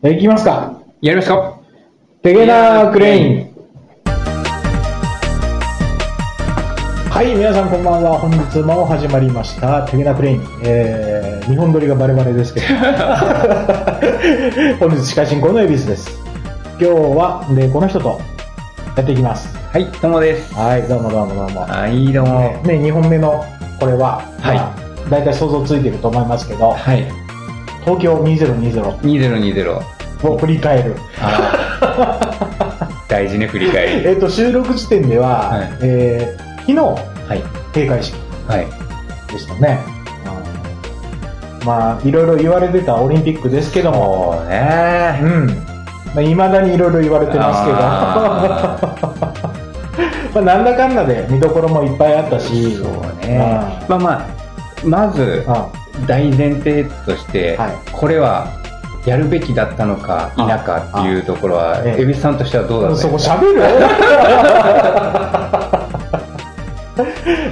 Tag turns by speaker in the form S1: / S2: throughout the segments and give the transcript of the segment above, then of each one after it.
S1: えいきますか。
S2: やりますか
S1: テゲナークレイン。はい、皆さんこんばんは。本日も始まりました。テゲナークレイン。えー、日本撮りがバレバレですけど。本日司会進行の恵比寿です。今日は、で、この人とやっていきます。
S2: はい、どうもです。
S1: はい、どうもどうもどうも。
S2: はい、どうも。
S1: ね、ね2本目のこれは、
S2: はい
S1: まあ、大体想像ついてると思いますけど、
S2: はい。
S1: 東京2020
S2: 2020。
S1: を振り返る。
S2: 大事ね、振り返り。
S1: えっと、収録時点では、
S2: はい
S1: えー昨日、
S2: はい。
S1: 閉会式
S2: はい。
S1: でしたね。うんまあ、いろいろ言われてたオリンピックですけども、
S2: そうね。
S1: うん。まあ、未だにいろいろ言われてますけど、
S2: あ
S1: まあ、なんだかんだで見どころもいっぱいあったし、
S2: そうね。まあまあ、まず
S1: うん、うん
S2: 大前提として、
S1: はい。
S2: これは、やるべきだったのか否かっていうところは、
S1: ええ。
S2: 恵比寿さんとしてはどうだった
S1: そこ喋る？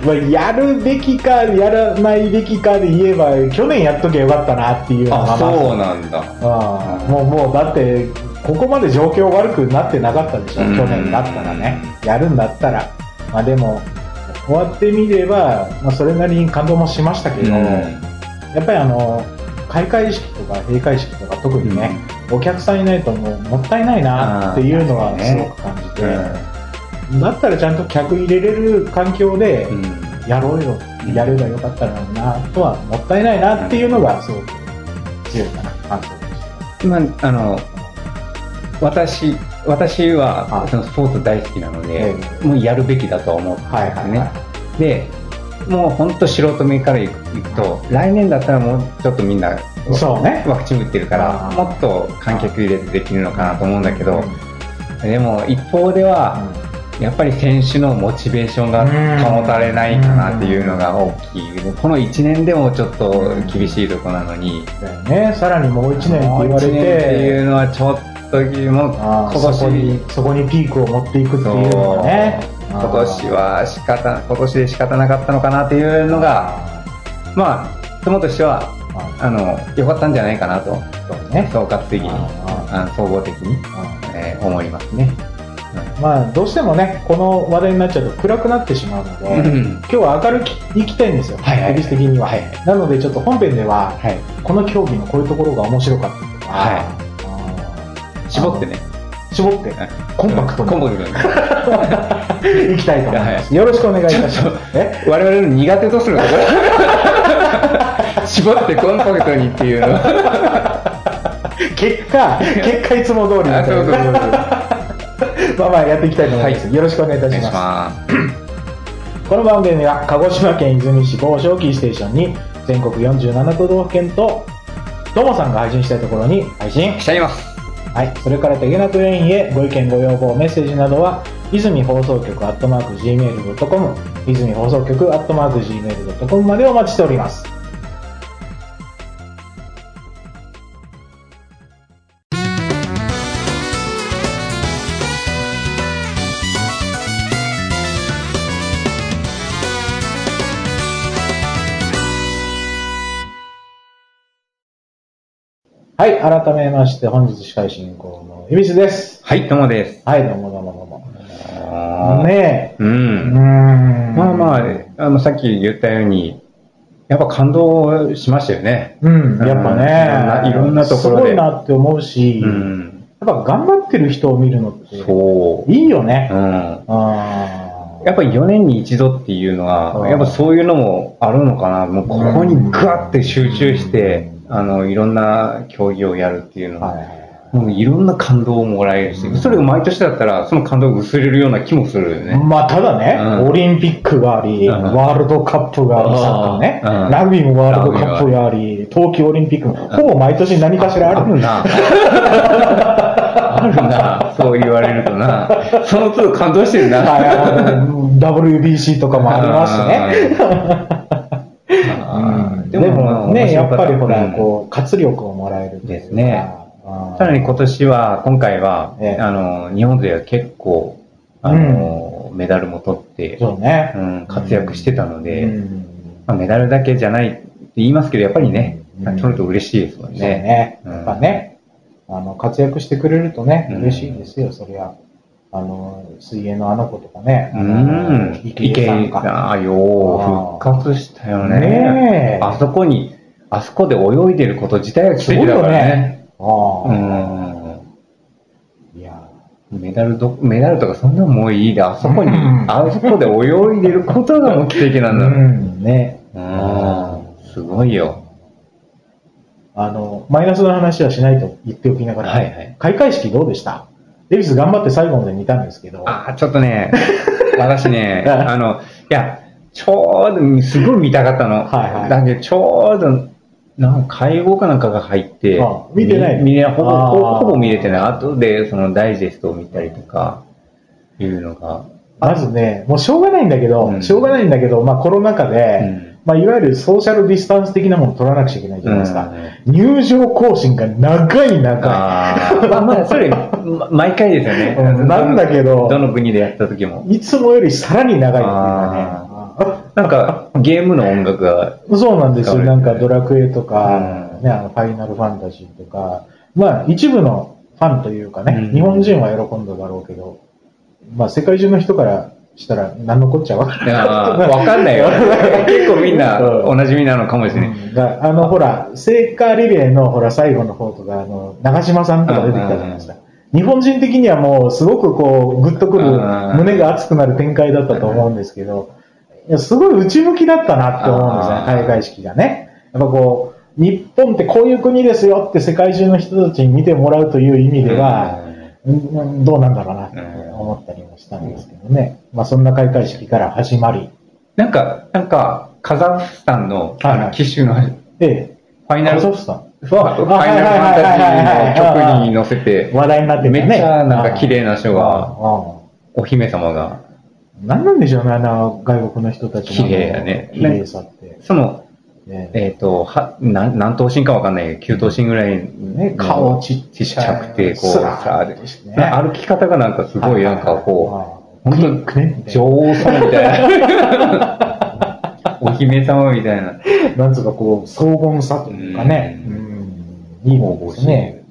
S1: まあやるべきかやらないべきかで言えば去年やっときゃよかったなっていうのが
S2: あ、そうなんだ。
S1: ああもうもうだってここまで状況悪くなってなかったでしょ
S2: うん。
S1: 去年だったらね。やるんだったら。まあでも終わってみれば、まあ、それなりに感動もしましたけど、やっぱりあの開会式とか閉会式とか特にね、お客さんいないともうもったいないなっていうのはすごく感じて、だったらちゃんと客入れれる環境で
S2: うん。
S1: やろうよ、
S2: うん。
S1: やればよかったのになとはもったいないなっていうのがすごく強いかな感想として
S2: まあ、あの、私、私
S1: は
S2: はい。そのスポーツ大好きなので、
S1: え
S2: もうやるべきだと思ってですね。
S1: はいは
S2: で、もう本当素人目からいくと、来年だったらもうちょっとみんな、
S1: そうね。
S2: ワクチン打ってるからもっと観客入れてできるのかなと思うんだけど、
S1: うん。
S2: でも一方では、やっぱり選手のモ ch ベーションが保たれないかなっていうのが大きい。この1年でもちょっと厳しいとこなのに、
S1: ね。さらにもう1年って言われ
S2: もう一年っていう
S1: て
S2: のはちょっともう
S1: そこに
S2: 年
S1: そこにピークを持っていくっていうのがね
S2: 今年は仕方今年で仕方なかったのかなっていうのがまあ友としては
S1: あ
S2: あの良かったんじゃないかなと。
S1: そうね。
S2: 総括的に。
S1: あ
S2: 総合的に、えー思いますね。
S1: まあどうしてもねこの話題になっちゃうと暗くなってしまうので、
S2: うん。
S1: 今日は明るくいきたいんですよ、
S2: はいはい
S1: 的には、
S2: はい
S1: なのでちょっと本編では
S2: はい、
S1: この競技のこういうところが面白かったとか、
S2: はい。絞ってね。
S1: 絞って。
S2: はい
S1: コンパクトに
S2: コンパクトに。
S1: いきたいと思います、よろしくお願い。いたしますえ
S2: 我々の苦手とするところ。絞ってコンパクトにっていうの。は
S1: 結果結果いつも通りみたいな
S2: あそうそうそうそう。
S1: まあまあやっていきたいと思います、
S2: は
S1: よろしくお願いいた
S2: し
S1: します。
S2: ます。
S1: この番組は鹿児島県出水市某所をキーステーションに全国47都道府県とともさんが配信したいところに配信。
S2: しちゃいます。
S1: はい、それからテゲナクレインへご意見ご要望メッセージなどは泉放送局アットマーク Gmail.com 泉放送局アットマーク Gmail.com までお待ちしております。はい、改めまして本日司会進行の恵比寿です。
S2: はい、どうもです。
S1: はい、どうもどうもどうも。ねえ。
S2: う。
S1: うんん。
S2: まあまあ、あの、さっき言ったように、やっぱ感動しましたよね。
S1: うん、やっぱね、
S2: いろんなところです
S1: ごいなって思うし、
S2: うん。
S1: やっぱ頑張ってる人を見るのって
S2: そう。
S1: いいよね。
S2: うん。
S1: あ
S2: やっぱり4年に一度っていうの
S1: うん
S2: は、やっぱそういうのもあるのかな。もうここにガッて集中して、あの、いろんな競技をやるっていうのは、
S1: はいはい
S2: もういろんな感動をもらえるし、それが毎年だったら、その感動が薄れるような気もするよね。
S1: まあ、ただね、
S2: うん
S1: オリンピックがあり、
S2: うん
S1: ワールドカップがあり、サッカーね、
S2: うん
S1: ラグビーもワールドカップがあり、冬季オリンピックも、ほぼ毎年何かしらある。
S2: あるな。あるな。そう言われるとな。その都度感動してるな。
S1: WBC とかもありますしね。でもね、やっぱりほら、
S2: う
S1: こう、活力をもらえる
S2: ですね。さらに今年は、今回は、
S1: ええ
S2: あの、日本勢は結構、あの、メダルも取って、
S1: そうね。
S2: うん、活躍してたので、
S1: うん
S2: まあ、メダルだけじゃないって言いますけど、やっぱりね、
S1: うん
S2: 取ると嬉しいですもん
S1: そう
S2: ね。
S1: ね。
S2: うん
S1: やっぱね。ああの、活躍してくれるとね、
S2: うん
S1: 嬉しいですよ、そりゃ。あの、水泳のあの子とかね。
S2: うん。
S1: 池
S2: 池
S1: 江さんか。
S2: が、よう、復活したよね。
S1: ねえ
S2: あそこに、あそこで泳いでること自体が奇跡だからね。
S1: ああ、
S2: うん。
S1: いや、
S2: メダルど、メダルとかそんなもういいで、あそこに
S1: うん、
S2: あそこで泳いでることがもう奇跡なんだ。
S1: うん、ね。
S2: うん。すごいよ。
S1: あの、マイナスの話はしないと言っておきながら、
S2: はいはい
S1: 開会式どうでした？デビス頑張って最後まで見たんですけど、
S2: ああ、ちょっとね、私ね、あの、いや、ちょうど、すごい見たかったの。
S1: はいはい
S2: だけど、ちょうど、なんか介護かなんかが入って、
S1: あ見てない
S2: 見見れほぼ、ほぼ見れてない。後で、そのダイジェストを見たりとか、いうのが。
S1: まずね、もうしょうがないんだけど、
S2: うん
S1: しょうがないんだけど、まあコロナ禍で、
S2: うん
S1: まあいわゆるソーシャルディスタンス的なものを取らなくちゃいけないじゃないですか。
S2: う
S1: 入場行進が長い長い。
S2: あーまあまあ、それ、ま毎回ですよね。
S1: うんなんだけど
S2: どの国でやった時も。
S1: いつもよりさらに長いっていうか
S2: あなんか、ゲームの音楽が、
S1: ね。そうなんですよ。なんかドラクエとか、
S2: うん
S1: ね、あのファイナルファンタジーとか、まあ一部のファンというかね、
S2: うん
S1: 日本人は喜んだだろうけど、まあ世界中の人からしたら何のこっちゃわ？かんない。
S2: わかんないよ。結構みんな、
S1: うん
S2: おなじみなのかもしれない。
S1: うんだあの、ほら、聖火リレーの、ほら、最後の方とか、あの、長島さんとか出てきたじゃないですか。日本人的にはもう、すごくこう、グッとくる
S2: うん、
S1: 胸が熱くなる展開だったと思うんですけど、すごい内向きだったなって思うんですね、開会式がね。やっぱこう、日本ってこういう国ですよって世界中の人たちに見てもらうという意味では、うんどうなんだろうなって思ったりもしたんですけどね。まあそんな開会式から始まり。
S2: なんか、なんか、カザフスタンの、あの、機種の、フ
S1: で、
S2: ァイナル、フ
S1: カザフスタン？
S2: ァファイナルファンタジーの曲に乗せて、
S1: 話題になって。
S2: めっちゃなんか綺麗な人が、お姫様が、
S1: 何なんでしょうね、あの外国の人たちの。
S2: 綺麗やね
S1: 綺麗さって。
S2: その、
S1: ね
S2: えっ、と、は、なん何頭身かわかんないけど、9頭身ぐらい
S1: ね、顔ちっ
S2: ち
S1: ゃ
S2: ゃくて、こう、さ
S1: ね
S2: 歩き方がなんかすごいなんかこう、
S1: う
S2: 本当に女王様みたいな。お姫様みたいな。
S1: な。なんつうかこう、荘厳さというかね。
S2: う
S1: うん。いいもんですね。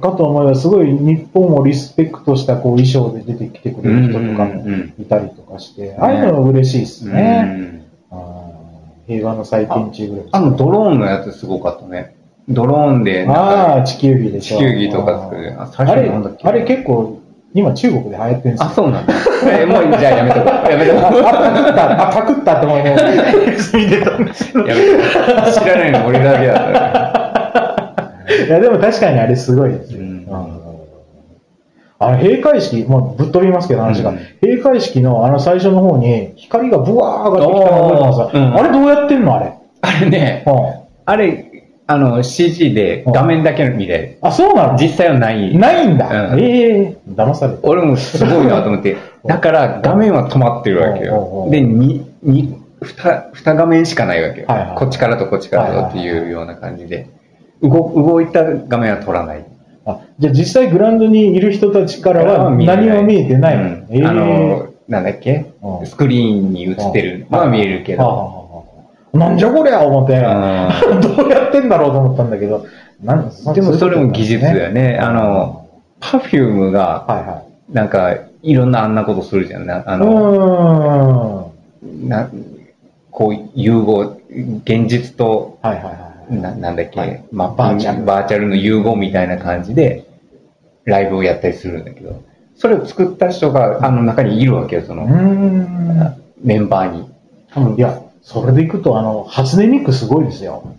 S1: かと思えば、すごい日本をリスペクトしたこう衣装で出てきてくれる人とか
S2: うんうん
S1: も
S2: うん
S1: いたりとかして、ああいうのは嬉しいです
S2: う
S1: ね。
S2: ん
S1: あー平和の祭典中ぐらい
S2: あの、ドローンのやつすごかったね。ドローンで、
S1: ああ、地球儀でしょ。
S2: 地球儀とか作るあ最
S1: あれ、
S2: 初なんだっけ？
S1: あれ結構、今中国で流行ってるんですよ
S2: あ、。そうなんだ。え、もうじゃあやめとこう。やめとこう。
S1: あ、パクった、あ、パクったって思いながら。
S2: やめとこう。知らないの俺だけだったら。
S1: いや、でも確かにあれすごいですよ。
S2: うん
S1: あの、閉会式、もうぶっ飛びますけど話が、
S2: うん
S1: 閉会式のあの最初の方に光がブワー上がってきたの覚えてます、
S2: おーうん
S1: あれどうやってんのあれ？
S2: あれね、
S1: うん
S2: あれ、あの、CG で画面だけ見れ
S1: あ、そうなの？
S2: 実際はない。
S1: ないんだ。
S2: うん
S1: ええ騙された。
S2: 俺もすごいなと思って。だから画面は止まってるわけよ。
S1: う
S2: で、に、に、二、二画面しかないわけよ。
S1: はいはい
S2: こっちからとこっちからとっていうような感じで。動、動いた画面は撮らない。
S1: あじゃあ実際グラウンドにいる人たちからは何も見えてない。の、
S2: うん。
S1: ええ
S2: あの、なんだっけ？
S1: うん。
S2: スクリーンに映ってる。のは見えるけど。
S1: なんじゃこりゃ思って、
S2: う
S1: どうやってんだろうと思ったんだけど、なん
S2: でもそれも技術だよね。あ
S1: は
S2: の、パフュームが、なんか、いろんなあんなことするじゃん。なあ
S1: い。
S2: の。な、こう、融合、現実と、
S1: はいはいはい。
S2: ななんだっけ、
S1: はい
S2: まあ、
S1: バーチャル
S2: バーチャルの融合みたいな感じで、ライブをやったりするんだけど、それを作った人が、あの中にいるわけよ、そうの。メンバーに。多分
S1: いや、それでいくと、あの、初音ミクすごいですよ。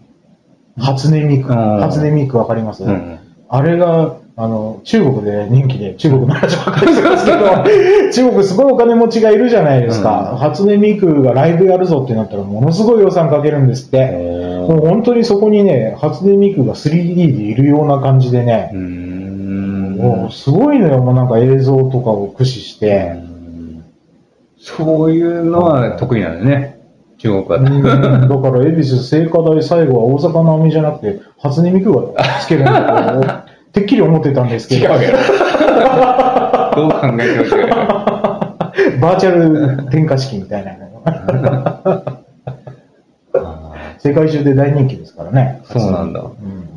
S1: 初音ミク。
S2: うん
S1: 初音ミクわかります、
S2: うん。
S1: あれが、あの、中国で人気で、中国の話ばっかりしてますけど、中国すごいお金持ちがいるじゃないですか。
S2: うん
S1: 初音ミクがライブやるぞってなったら、ものすごい予算かけるんですって。もう本当にそこにね、初音ミクが 3D でいるような感じでね
S2: う、ん。
S1: もうすごいのよ、もうなんか映像とかを駆使して。
S2: そういうのは得意なんだよね。中国
S1: うん
S2: は。
S1: だから、恵比寿聖火台最後は大阪なおみじゃなくて、初音ミクがつけるんだと、てっきり思ってたんですけど、
S2: 違うやろ。どう考えても違うやろ。
S1: バーチャル点火式みたいなの。世界中で大人気ですからね。
S2: そうなんだ
S1: うん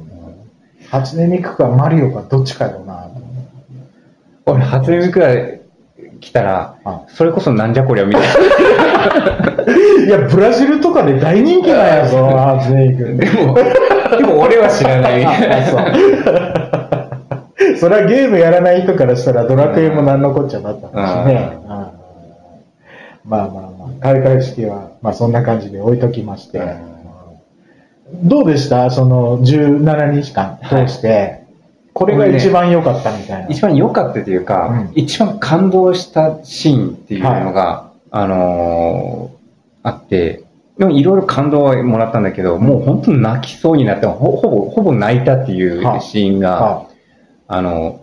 S1: 初音ミクかマリオかどっちかよな。
S2: 俺、初音ミクが来たら
S1: あ、
S2: それこそなんじゃこりゃみたいな。
S1: いや、ブラジルとかで大人気なんやぞ、初音ミク。
S2: でも、でも俺は知らないみたいな。
S1: あそれはゲームやらない人からしたらドラクエも何のこっちゃだったしね。うんまあまあまあ、開会式は、まあそんな感じで置いときまして。どうでした？その17日間通して、これが一番良かったみたいな。
S2: 一番良かったというか、
S1: うん。
S2: 一番感動したシーンっていうのが、あのーあって、でもいろいろ感動はもらったんだけど、もう本当に泣きそうになって、ほほぼ、ほぼ泣いたっていうシーンが、
S1: は
S2: あの、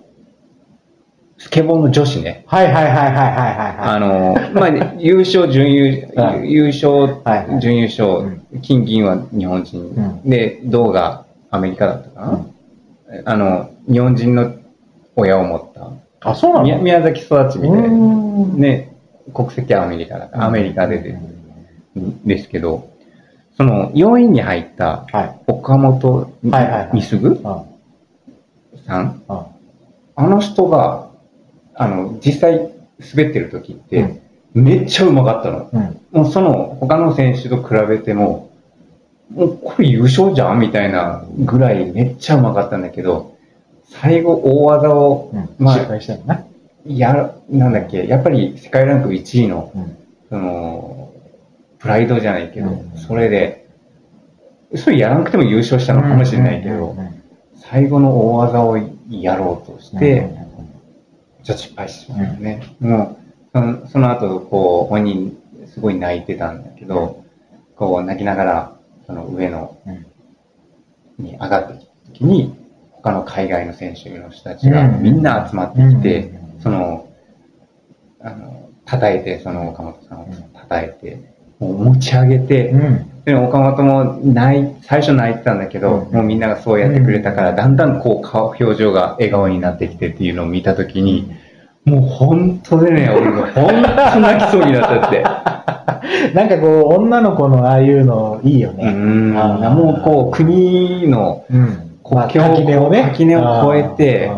S2: スケボーの女子ね。
S1: はいはいはいはいはいはい
S2: あの、まあ、優勝、準優、
S1: はい
S2: 優勝
S1: はいはい、
S2: 準優勝、
S1: う
S2: 金銀は日本人、
S1: う
S2: で、銅がアメリカだったかな、あの、日本人の親を持った、
S1: あ、そうなの？
S2: 宮宮崎育ちみたいな、
S1: うん。
S2: ね、国籍はアメリカだから、アメリカでで
S1: うん。
S2: ですけど、その4位に入った
S1: はい。
S2: 岡本
S1: はいはいはい。
S2: 美鈴
S1: うん
S2: あの人が、あの、実際滑ってる時って、
S1: うん
S2: めっちゃうまかったの。
S1: うん。
S2: もうその他の選手と比べても、もうこれ優勝じゃんみたいなぐらいめっちゃうまかったんだけど、最後大技を、
S1: うん。
S2: まあ
S1: 失敗したよな。
S2: や、なんだっけ、やっぱり世界ランク1位の、
S1: うん。
S2: その、プライドじゃないけど、
S1: うん
S2: それで、それやらなくても優勝したのかもしれないけど、
S1: うんうんうん
S2: 最後の大技をやろうとして、
S1: うん
S2: ちょっと失敗してしまったね。もう、そのその後、こう、本人、すごい泣いてたんだけど、こう、泣きながら、その上の、
S1: うん。
S2: に上がってきた時に、他の海外の選手の人たちが
S1: うん。
S2: みんな集まってきて
S1: うん、
S2: その、あの、叩いて、その岡本さんを叩いて、もう持ち上げて、
S1: うん。
S2: でも岡本も泣い、最初泣いてたんだけど、
S1: うん
S2: もうみんながそうやってくれたから、だんだんこう顔、表情が笑顔になってきてっていうのを見たときに、もう本当でね、俺が本当泣きそうになっちゃって。
S1: なんかこう、女の子のああいうのいいよ
S2: う
S1: ね。
S2: ん。
S1: あー
S2: もうこう、国の
S1: うん。
S2: 国境を
S1: 垣根をね。
S2: 垣根を越えて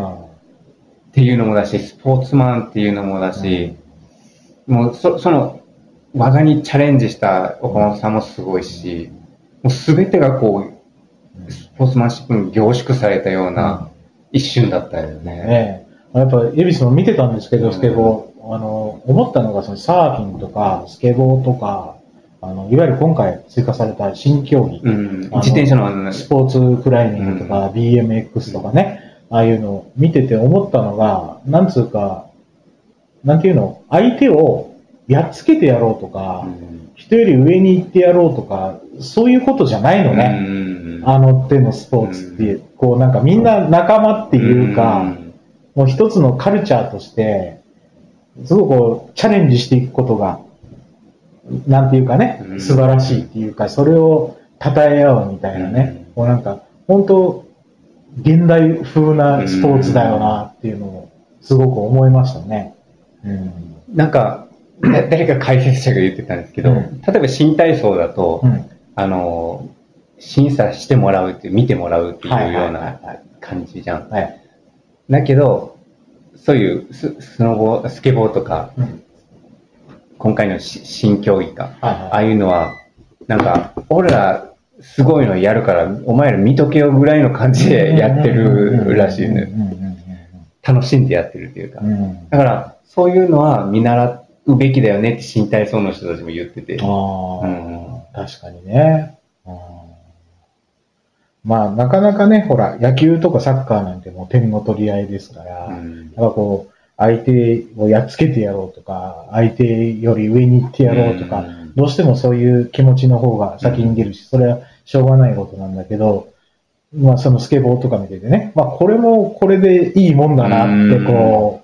S2: っていうのもだし、スポーツマンっていうのもだし、もうそその技にチャレンジした岡本さんもすごいし、もうすべてがこう、スポーツマンシップに凝縮されたような一瞬だったよね。
S1: ねえやっぱ、エビスも見てたんですけど、
S2: うん
S1: スケボー。あの、思ったのが、そのサーフィンとか、スケボーとか、あの、いわゆる今回追加された新競技。
S2: うん。自転車のあの
S1: スポーツクライミングとか、BMX とかね、ああいうのを見てて思ったのが、なんつうか、なんていうの、相手をやっつけてやろうとか、人より上に行ってやろうとか、そういうことじゃないのね。
S2: うん。
S1: あの手のスポーツっていう、こうなんかみんな仲間っていうか、もう一つのカルチャーとして、すごくこう、チャレンジしていくことが、なんていうかね
S2: う、ん。
S1: 素晴らしいっていうか、それを称え合うみたいなね、こうなんか、本当現代風なスポーツだよなっていうのを、すごく思いましたね。うん。
S2: なんか、だ誰か解説者が言ってたんですけど、
S1: うん。
S2: 例えば新体操だと、
S1: うん。
S2: あの、審査してもらうって見てもらうっていう
S1: はいはい
S2: ような
S1: はいはい
S2: 感じじゃん。
S1: はい。
S2: だけど、そういうススノボー、スケボーとか、
S1: うん。
S2: 今回のし新競技か、
S1: はい
S2: ああいうのは、なんか、俺らすごいのやるから、お前ら見とけよぐらいの感じでやってるらしいね。楽しんでやってるっていうか。だから、そういうのは見習うべきだよねって新体操の人たちも言ってて。
S1: ああ、
S2: うん
S1: 確かにね。うん。まあ、なかなかね、ほら、野球とかサッカーなんてもう点の取り合いですから、やっ
S2: うん
S1: ぱこう、相手をやっつけてやろうとか、相手より上に行ってやろうとか、
S2: うん。
S1: どうしてもそういう気持ちの方が先に出るし、それはしょうがないことなんだけど、まあそのスケボーとか見ててね、まあこれもこれでいいもんだなってこう、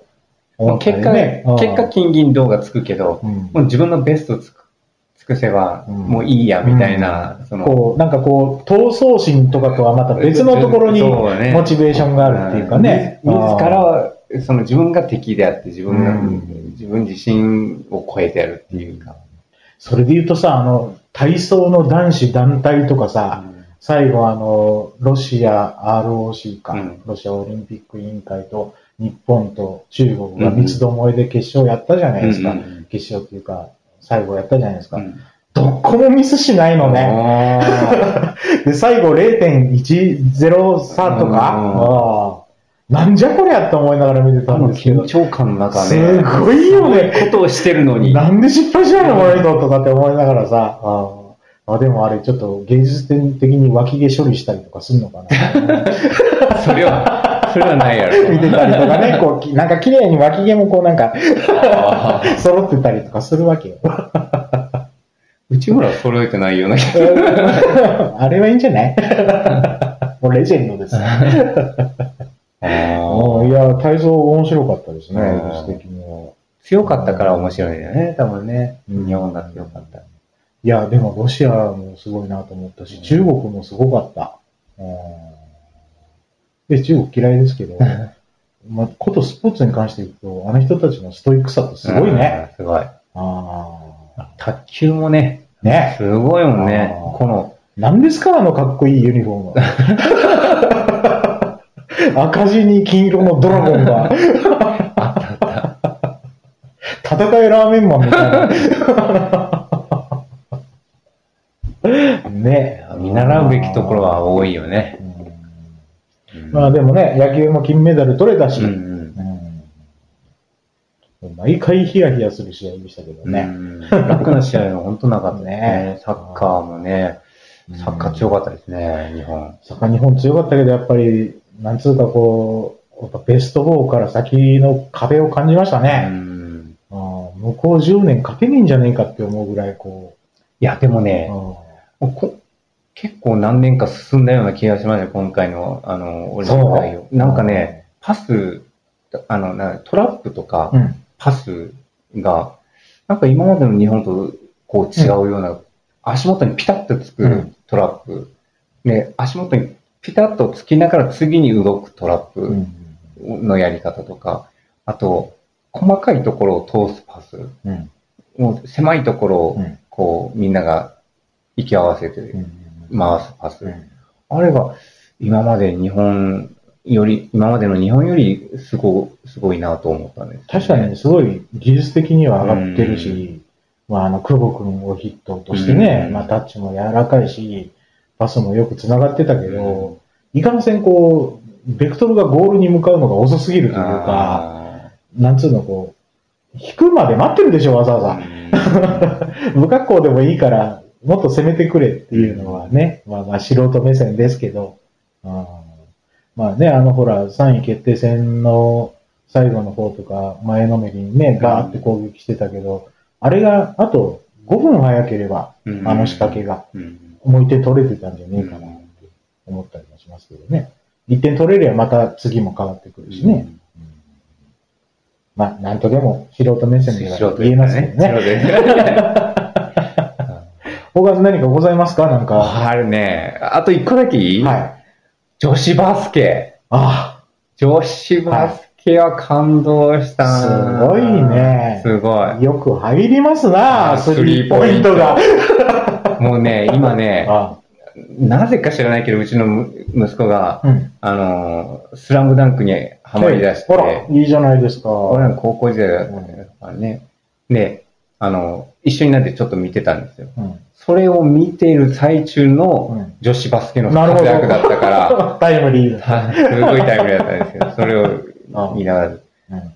S2: 結果、
S1: りね。うん。
S2: 結果金銀銅がつくけど、
S1: うん。
S2: もう自分のベストつく尽くせば、
S1: うん。
S2: もういいや、みたいな、その、
S1: こう、なんかこう、闘争心とかとはまた別のところにモチベーションがあるっていうかね。
S2: 自自らは、その自分が敵であって、自分が、
S1: うん。
S2: 自分自身を超えてやるっていうか。
S1: それで言うとさ、あの、体操の男子団体とかさ、最後あの、ロシア ROC か、
S2: うん。
S1: ロシアオリンピック委員会と日本と中国が三つどもえで決勝やったじゃないですか。
S2: うんうん。
S1: 決勝っていうか、最後やったじゃないですか。
S2: うん。
S1: どこもミスしないのね。
S2: あ
S1: で、最後0.10差とか、なんじゃこりゃって思いながら見てたんですけど。
S2: 緊、張感の中ね。
S1: すごいよね。
S2: ことをしてるのに。
S1: なんで失敗しないのこの人とかって思いながらさ、あああでもあれちょっと芸術的に脇毛処理したりとかするのかな。
S2: それは、それはないやろ。
S1: 見てたりとかね、こうき、なんか綺麗に脇毛もこうなんか揃ってたりとかするわけよ。
S2: 内村は揃えてないような気が
S1: あれはいいんじゃない？もうレジェンドです。うんいや、体操面白かったですね、
S2: うん
S1: 技術的には。
S2: 強かったから面白いよね、多分ね。
S1: うん
S2: 日本が強かった。
S1: いや、でもロシアもすごいなと思ったし、中国もすごかった。うんで、中国嫌いですけど、まあ、ことスポーツに関して言うと、あの人たちのストイックさってすごいね。
S2: うん。すごい。
S1: あ
S2: 卓球もね、
S1: あ。ね。
S2: すごいもんね。この、
S1: 何ですかあのかっこいいユニフォームは。赤字に金色のドラゴンが。戦いラーメンマンみたいな。ね。
S2: 見習うべきところは多いよね。
S1: うんまあでもね、野球も金メダル取れたし、毎回ヒヤヒヤする試合でしたけど
S2: うん。
S1: ね。
S2: うん楽な試合は本当なかった
S1: ね
S2: ね。サッカーもね、サッカー強かったですね、日本。
S1: サッカー日本強かったけど、やっぱり、なんつうかこう、やっぱベスト4から先の壁を感じました
S2: う
S1: ね。
S2: ん
S1: あー向こう10年勝てねえんじゃねえかって思うぐらい、こ
S2: いや、でも
S1: う。
S2: ね、
S1: うん
S2: こ結構何年か進んだような気がしますね、今回の、あの、オリンピック。なんかね、パス、あの、なトラップとか、
S1: うん。
S2: パスが、なんか今までの日本とこう違うような、足元にピタッとつく
S1: うん
S2: トラップ、ね、足元にピタッとつきながら次に動くトラッ
S1: う
S2: プ
S1: ん。
S2: のやり方とか、あと、細かいところを通すパス、
S1: うん。
S2: もう狭いところを
S1: うん
S2: こうみんなが息き合わせて
S1: うん。
S2: 回す。あれが今まで日本より、今までの日本よりすごすごいなと思ったんです、
S1: 確かにすごい技術的には上がってるし、まあ、あの、久保君をヒットとしてね、
S2: うん。
S1: まあ、タッチも柔らかいし、パスもよく繋がってたけど、いかんせんこう、ベクトルがゴールに向かうのが遅すぎるというか、
S2: あ
S1: なんつうのこう、引くまで待ってるでしょ、わざわ
S2: ー
S1: ざ。不格好でもいいから、もっと攻めてくれっていうのはね、まあまあ素人目線ですけど、うんまあね、あのほら、3位決定戦の最後の方とか、前のめりにね、ガーって攻撃してたけど、あれがあと5分早ければ、
S2: うん。
S1: あの仕掛けが、
S2: うん。
S1: 思い手取れてたんじゃねえかなって思ったりもしますけどね。1点取れればまた次も変わってくるしね。うん。まあ、なんとでも素人目線では言えますけどね。他に何かございますか？なんか。
S2: あるね。あと一個だけいい？
S1: はい。
S2: 女子バスケ。
S1: あ
S2: 女子バスケは感動したな
S1: すごいね
S2: すご
S1: あ、よく入りますな、
S2: あ
S1: スリーポイントが。
S2: い。もうね、今ね、
S1: あ
S2: なぜか知らないけど、うちのむ息子が、
S1: うん。
S2: あの、スラムダンクにハマり出し
S1: ほら、
S2: て、
S1: いいじゃないですか。
S2: 俺ら高校時代だったからね。で、あの、一緒になってちょっと見てたんですよ。
S1: うん。
S2: それを見ている最中
S1: う
S2: の
S1: ん。
S2: 女子バスケの活躍だったから、
S1: タイムリーだ。
S2: はい。すごいタイムリーだったんですけど、それを見ながら、
S1: うん。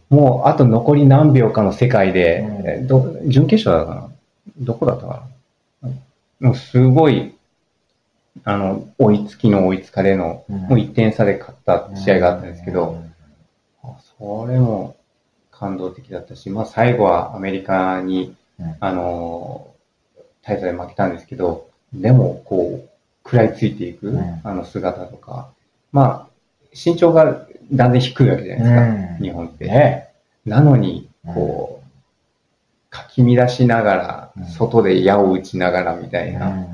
S2: もうあと残り何秒かの世界で、ど準決勝だったかな？どこだったかな？もうすごい、あの、追いつきの追いつかれの、
S1: うん。
S2: もう1点差で勝った試合があったんですけど、、あそれも感動的だったし、まあ最後はアメリカに、
S1: うん。
S2: あの、大差で負けたんですけど、でもこう、食らいついていく、
S1: うん。
S2: あの姿とか、まあ、身長がだんだん低いわけじゃないですか、
S1: うん。
S2: 日本って。
S1: ね。
S2: なのに、こう、かき乱しながら、
S1: うん。
S2: 外で矢を打ちながらみたいな、い
S1: うん。
S2: や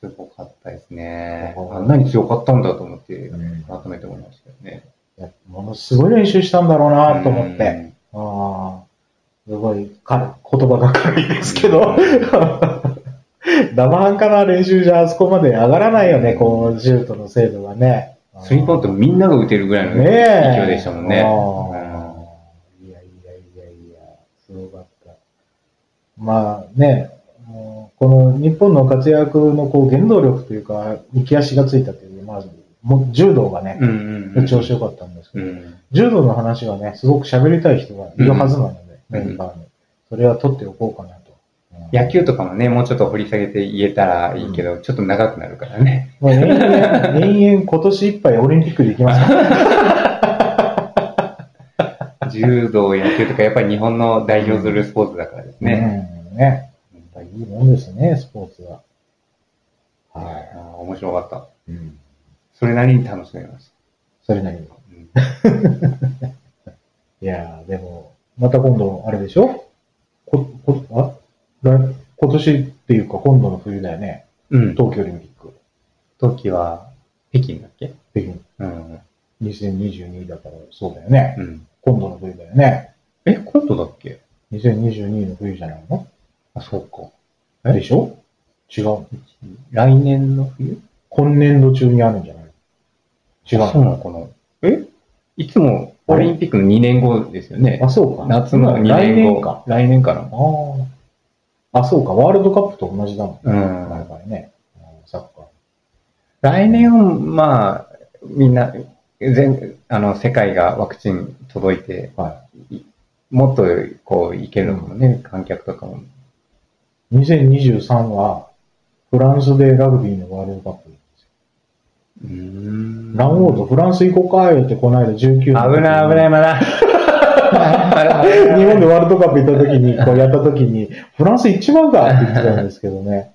S2: すごかったですね。
S1: う。ん
S2: あんなに強かったんだと思って、
S1: うん。
S2: 改めて思いましたよね。
S1: ものすごい練習したんだろうなと思って。
S2: うん。
S1: ああ、すごいか、言葉が軽いですけど。生半可な練習じゃあそこまで上がらないよね、こう、シュートの精度がね。
S2: スリーポイントみんなが打てるぐらいの勢。いでしたもんね。
S1: いやいやいやいや、すごかった。まあね、もうこの日本の活躍のこう原動力というか、浮き足がついたという、まず、もう柔道がね。調子良かったんですけど、
S2: うん。
S1: 柔道の話はね、すごく喋りたい人がいるはずなので、
S2: うん
S1: メンバーに。それは取っておこうかなと。うん
S2: 野球とかもね、もうちょっと掘り下げて言えたらいいけど、ちょっと長くなるからね。
S1: もう延々、延々今年いっぱいオリンピックで行きますか
S2: 柔道、野球とかやっぱり日本の代表するスポーツだからですね。
S1: うん、ね。やっぱりいいもんですね、スポーツは。は
S2: あー面白かった。
S1: い。うん。
S2: それなりに楽しめまし
S1: それなりに。
S2: た。うん
S1: いやー、でも、また今度、あれでしょ？こ、こ、あ？来今年っていうか今度の冬だよね。
S2: うん。
S1: 東京オリンピック。
S2: 冬季は北京だっけ？
S1: 北京
S2: うん。
S1: 2022だからそうだよね。
S2: うん。
S1: 今度の冬だよね。
S2: え、今度だっけ
S1: ？2022の冬じゃないの？
S2: あ、そうか。え？
S1: でしょ？違う。
S2: 来年の冬？
S1: 今年度中にあるんじゃない？違う。
S2: あそうなのかな？え？いつもオリンピックの2年後ですよね
S1: あ、。そうか。
S2: 夏の2
S1: 来
S2: 年後。
S1: 年か。
S2: 来年かな。
S1: ああ。あ、そうか。ワールドカップと同じだもん。
S2: うん
S1: 毎回ね。うんサッカー。
S2: 来年は、まあ、みんな、全、あの、世界がワクチン届いて、
S1: はい
S2: もっと、こう、いけるのもね、観客とかも。
S1: い。2023は、フランスでラグビーのワールドカップ。
S2: うーん
S1: ランオーとフランス行こうかよってこの間19
S2: 危ない危ない、まだ。
S1: 日本でワールドカップ行った時に、こうやった時に、フランス行っちまうかって言ってたんですけどね。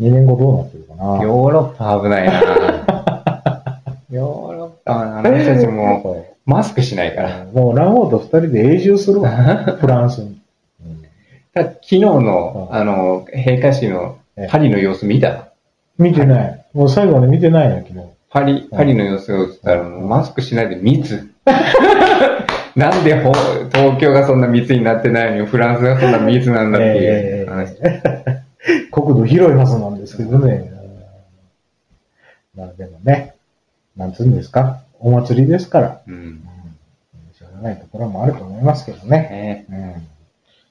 S1: 2年後どうなってるかな。
S2: ヨーロッパ危ないな ヨーロッパは、あの人たちも、
S1: も
S2: マスクしないから。
S1: う、もうランオーと2人で永住するわ。フランスに。うん
S2: た昨日の、
S1: うん
S2: あの、閉会式の
S1: ええ
S2: パリの様子見た
S1: 見てない。もう最後まで見てないの、昨日。
S2: パリ、パリの様子を映ったら、マスクしないで密。なんでほ東京がそんな密になってないのに、フランスがそんな密なんだっていう話。
S1: 国土広いはずなんですけどね。まあでもね、なんつうんですか、お祭りですから、
S2: うん。
S1: うん、しょうがないところもあると思いますけどね。
S2: ね
S1: うん。い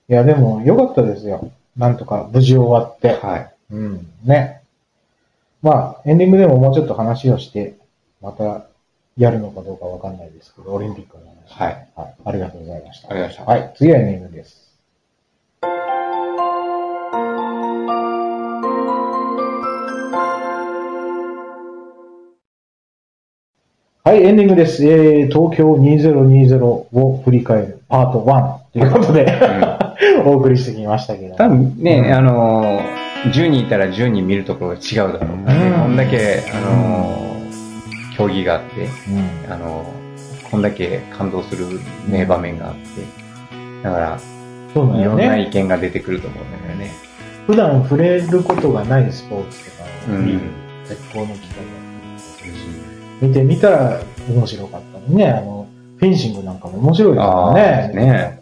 S1: や、でも良かったですよ。なんとか無事終わって。
S2: はい。
S1: うん。ね。まあ、エンディングでももうちょっと話をして、またやるのかどうかわかんないですけど、オリンピックの話。
S2: はい。
S1: はい。ありがとうございました。
S2: ありがとうございました
S1: はい。次はエンディングです。はい、エンディングです。えー、東京2020を振り返るパート1ということで、お送りしてきましたけど。
S2: 多分ね、
S1: うん
S2: あのー、10人いたら10人見るところが違うだろうからね。
S1: うん
S2: こんだけ、あのー、競技があって、
S1: うん。
S2: あのー、こんだけ感動する名場面があって、だから、
S1: そうだよ
S2: いろんな
S1: ね。
S2: 意見が出てくると思うんだよね。
S1: 普段触れることがないスポーツとかを見る
S2: うん
S1: 絶好の機会だったりするし、見てみたら面白かったりね。あの、フェンシングなんかも面白いですからね。
S2: ね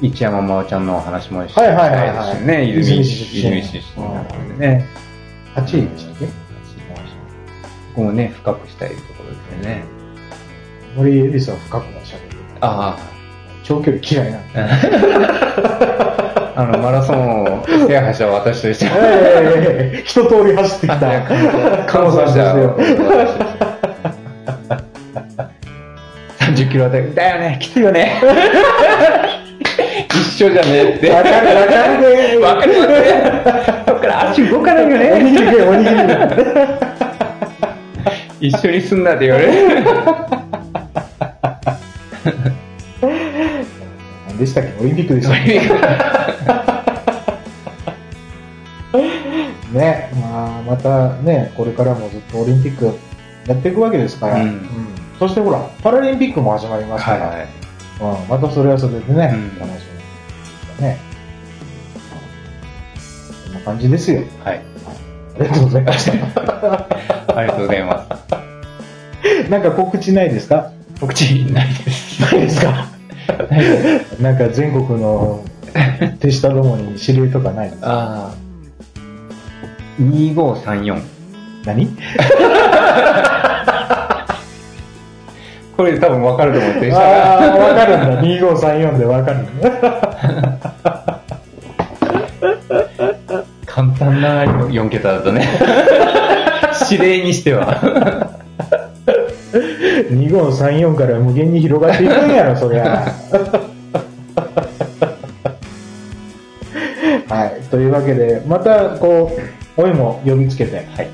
S2: 一山真央ちゃんのお話もし
S1: はいはいはいはい
S2: したいですよね。
S1: 泉
S2: 泉
S1: 出身
S2: 泉出身なのでね。
S1: 8位でしたっけ？
S2: ここもね、深くしたいところですよね。
S1: 森エリスは深くは喋る。
S2: あ
S1: 長距離嫌いなんで。
S2: あ。あの、マラソンを制覇した私としては、
S1: ええ一通り走ってきた。
S2: 感動した。30キロあたり、だよね、きついよね。一緒じゃねえって。
S1: わかるわかるね。
S2: わかるわかる。そっから足動かないよ
S1: おにぎ
S2: ね。
S1: りおにぎり。
S2: 一緒にすんなって言われる。
S1: 何でしたっけ？オリンピックでしたっけ？ね、まあ、またね、これからもずっとオリンピックやっていくわけですから、
S2: うん
S1: そしてほら、パラリンピックも始まりますから、
S2: はい。
S1: うん、またそれはそれでね、
S2: うん
S1: 楽しみね。こんな感じですよ。
S2: はい。
S1: ありがとうございました。
S2: ありがとうございます。
S1: なんか告知ないですか？
S2: 告知ないです。
S1: ないですか？
S2: な
S1: んか全国の手下どもに指令とかないですか？
S2: ああ。2534。
S1: 何？
S2: これ多分分かると思って
S1: ああ、わかるんだ。2534でわかるんだ。
S2: 簡単な4桁だとね。指令にしては。
S1: 2534から無限に広がっていくんやろ、そりゃ。はい。というわけで、また、こう、おいも呼びつけて、
S2: はい。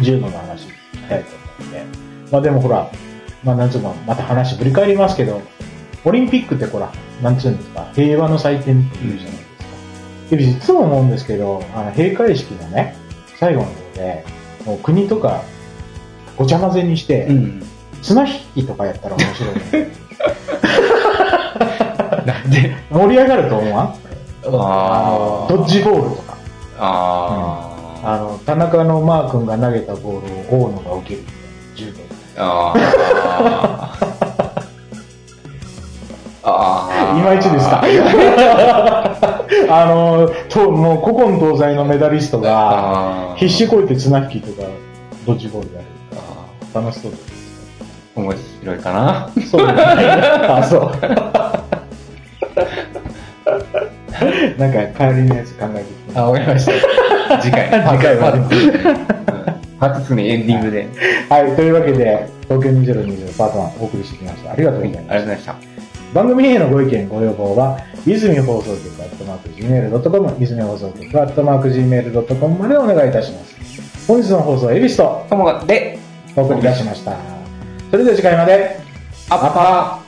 S1: 柔道の話したいと思うんで。まあでもほら、まあなんつうの、また話振り返りますけど、オリンピックってほら、なんつうんですか、平和の祭典っていうじゃないですか。で、いつも思うんですけど、あの、閉会式のね、最後の方で、もう国とか、ごちゃ混ぜにして、
S2: うん。
S1: 綱引きとかやったら面白いね。
S2: なんで？
S1: 盛り上がると思わん？あドッジボールとか。
S2: ああ。
S1: あの、田中のマー君が投げたボールを大野が受ける。
S2: ああ。ああ。
S1: いまいちですか？あの、と、もう古今東西のメダリストが。必死こいて綱引きとか、ドッジボールやる。
S2: あ
S1: 楽しそうです。
S2: ー面白いかな。
S1: そうだね。あ、そう。なんか、帰りのやつ考えてきて。
S2: あ、わかりました。次回。
S1: 次回はね
S2: パート2のエンディングで。
S1: はい、というわけで、東京2020パート1お送りしてきました。ありがとうございます。
S2: ありがとうございました。
S1: 番組へのご意見、ご要望は、泉放送局アットマーク Gmail.com、泉放送局アットマーク Gmail.com までお願いいたします。本日の放送はエビスと
S2: ともがで、
S1: お送りいたしました。それでは次回まで、
S2: アッパー